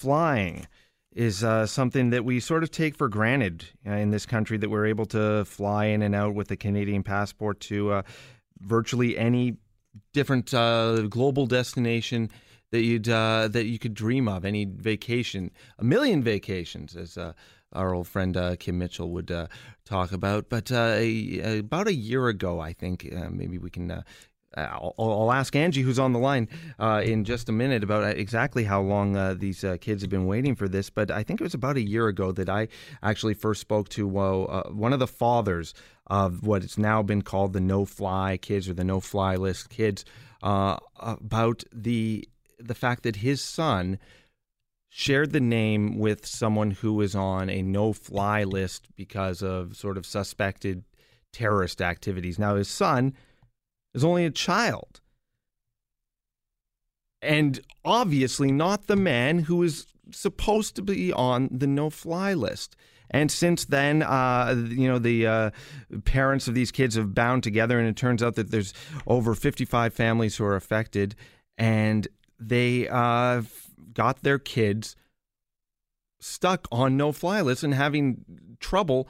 flying is uh, something that we sort of take for granted uh, in this country that we're able to fly in and out with a Canadian passport to uh, virtually any different uh, global destination that you'd uh, that you could dream of, any vacation, a million vacations, as our old friend Kim Mitchell would talk about. But about a year ago, I think maybe we can I'll, I'll, ask Angie, who's on the line, uh, in just a minute about uh, exactly how long uh, these uh, kids have been waiting for this. But I think it was about a year ago that I actually first spoke to uh, one of the fathers of what has now been called the no fly kids or the no fly list kids uh, about the the fact that his son shared the name with someone who was on a no fly list because of sort of suspected terrorist activities. Now, his son is only a child. And obviously not the man who is supposed to be on the no fly list. And since then, uh, you know, the uh, parents of these kids have bound together, and it turns out that there's over 55 families who are affected, and they uh, got their kids stuck on no fly lists and having trouble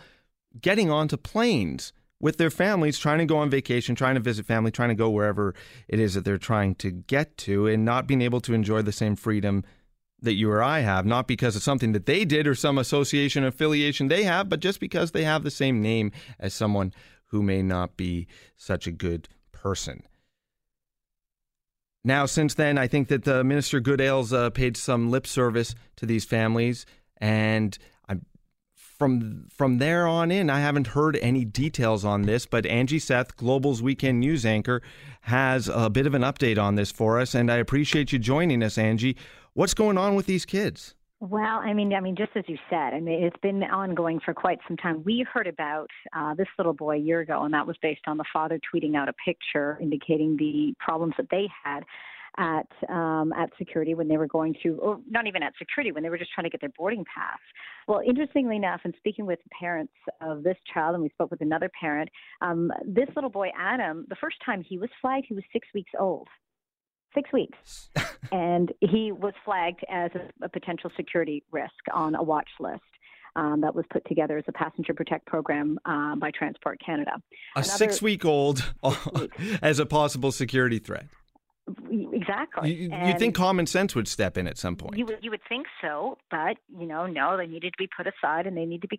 getting onto planes with their families, trying to go on vacation, trying to visit family, trying to go wherever it is that they're trying to get to, and not being able to enjoy the same freedom that you or I have, not because of something that they did or some association affiliation they have, but just because they have the same name as someone who may not be such a good person. Now, since then, I think that the Minister Goodale's uh, paid some lip service to these families, and from from there on in, I haven't heard any details on this, but Angie Seth, Global's weekend news anchor, has a bit of an update on this for us, and I appreciate you joining us, Angie. What's going on with these kids? Well, I mean, I mean, just as you said, I mean, it's been ongoing for quite some time. We heard about uh, this little boy a year ago, and that was based on the father tweeting out a picture indicating the problems that they had at um, at security when they were going through, or not even at security, when they were just trying to get their boarding pass. Well, interestingly enough, in speaking with parents of this child, and we spoke with another parent, um, this little boy Adam, the first time he was flagged, he was six weeks old. Six weeks. and he was flagged as a, a potential security risk on a watch list. Um, that was put together as a passenger protect program uh, by Transport Canada. A six week old as a possible security threat. Exactly. You, you think common sense would step in at some point? You would, you would think so, but you know, no, they needed to be put aside and they need to be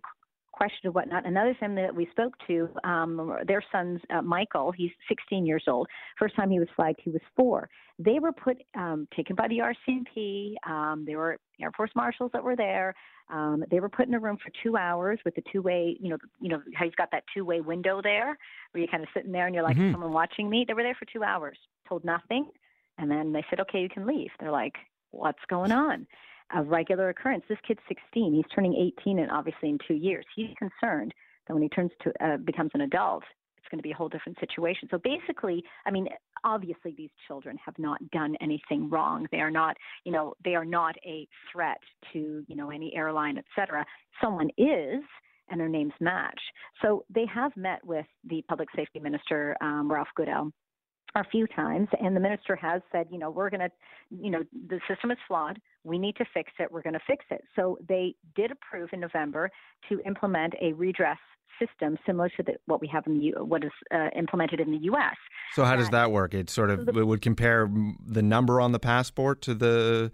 questioned and whatnot. Another family that we spoke to, um, their son's uh, Michael. He's 16 years old. First time he was flagged, he was four. They were put um, taken by the RCMP. Um, there were Air Force marshals that were there. Um, they were put in a room for two hours with the two-way, you know, you know how he's got that two-way window there, where you're kind of sitting there and you're like, mm-hmm. someone watching me. They were there for two hours, told nothing. And then they said, okay, you can leave. They're like, what's going on? A regular occurrence. This kid's 16. He's turning 18, and obviously in two years, he's concerned that when he turns to uh, becomes an adult, it's going to be a whole different situation. So basically, I mean, obviously these children have not done anything wrong. They are not, you know, they are not a threat to, you know, any airline, et cetera. Someone is, and their names match. So they have met with the public safety minister, um, Ralph Goodale, a few times, and the minister has said, you know, we're going to, you know, the system is flawed. We need to fix it. We're going to fix it. So they did approve in November to implement a redress system similar to the, what we have in the U, what is uh, implemented in the U.S. So how does that work? It sort of it would compare the number on the passport to the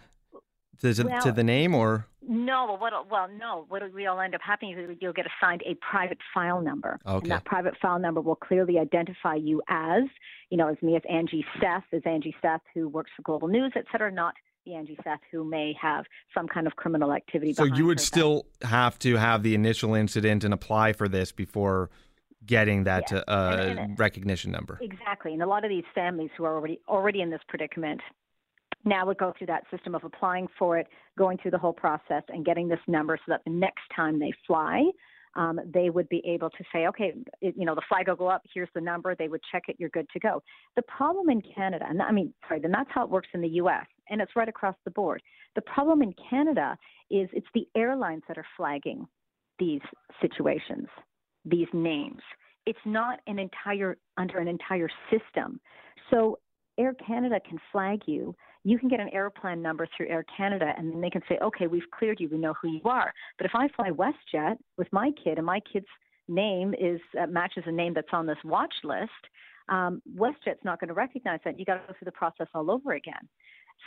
to, well, to the name, or no, what well, no. What we all end up happening is you'll get assigned a private file number, okay. and that private file number will clearly identify you as, you know, as me as Angie Seth, as Angie Seth who works for Global News, et cetera, not the Angie Seth who may have some kind of criminal activity. So you would still have to have the initial incident and apply for this before getting that yes. uh, and, and, recognition number. Exactly, and a lot of these families who are already already in this predicament now we go through that system of applying for it, going through the whole process, and getting this number so that the next time they fly, um, they would be able to say, okay, it, you know, the flag will go up. Here's the number. They would check it. You're good to go. The problem in Canada, and I mean, sorry, then that's how it works in the U.S. and it's right across the board. The problem in Canada is it's the airlines that are flagging these situations, these names. It's not an entire under an entire system. So Air Canada can flag you you can get an airplane number through Air Canada, and then they can say, okay, we've cleared you, we know who you are. But if I fly WestJet with my kid, and my kid's name is uh, matches a name that's on this watch list, um, WestJet's not going to recognize that. You got to go through the process all over again.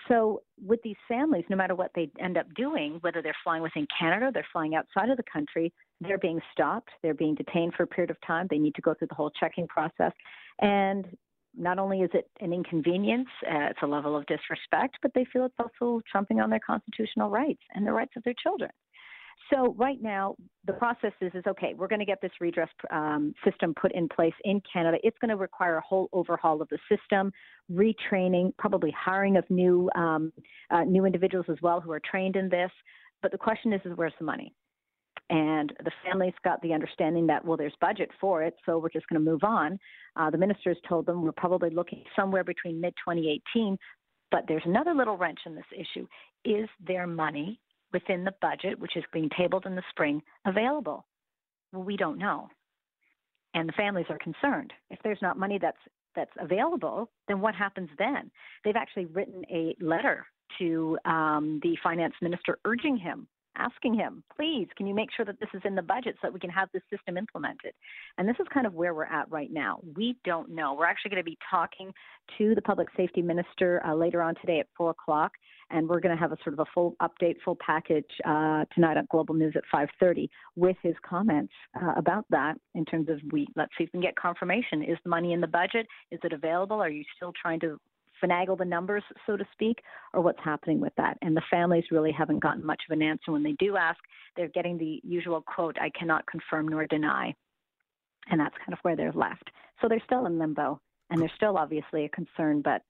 So with these families, no matter what they end up doing, whether they're flying within Canada, they're flying outside of the country, they're being stopped, they're being detained for a period of time. They need to go through the whole checking process, and not only is it an inconvenience, uh, it's a level of disrespect, but they feel it's also trumping on their constitutional rights and the rights of their children. So right now, the process is, is okay, we're going to get this redress um, system put in place in Canada. It's going to require a whole overhaul of the system, retraining, probably hiring of new, um, uh, new individuals as well who are trained in this. But the question is, is where's the money? And the families got the understanding that, well, there's budget for it, so we're just going to move on. Uh, the ministers told them we're probably looking somewhere between mid 2018. But there's another little wrench in this issue. Is there money within the budget, which is being tabled in the spring, available? Well, we don't know. And the families are concerned. If there's not money that's that's available, then what happens then? They've actually written a letter to um, the finance minister urging him asking him, please, can you make sure that this is in the budget so that we can have this system implemented? And this is kind of where we're at right now. We don't know. We're actually going to be talking to the public safety minister uh, later on today at four o'clock, and we're going to have a sort of a full update, full package uh, tonight on Global News at 5:30 with his comments uh, about that in terms of we let's see if we can get confirmation. Is the money in the budget? Is it available? Are you still trying to finagle the numbers, so to speak, or what's happening with that. And the families really haven't gotten much of an answer. When they do ask, they're getting the usual quote, I cannot confirm nor deny. And that's kind of where they're left. So they're still in limbo, and they're still obviously a concern, but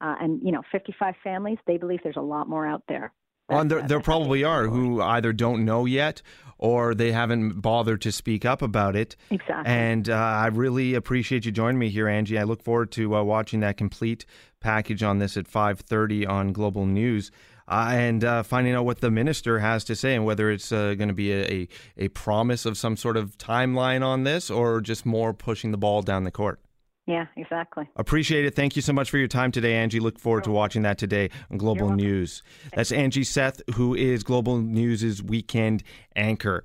uh, and you know, 55 families, they believe there's a lot more out there. Well, there, there probably are who either don't know yet or they haven't bothered to speak up about it. Exactly. And uh, I really appreciate you joining me here, Angie. I look forward to uh, watching that complete package on this at 5:30 on Global News. Uh, and uh, finding out what the minister has to say and whether it's uh, going to be a, a, a promise of some sort of timeline on this or just more pushing the ball down the court. Yeah, exactly. Appreciate it. Thank you so much for your time today, Angie. Look forward to watching that today on Global News. That's Angie Seth, who is Global News's weekend anchor.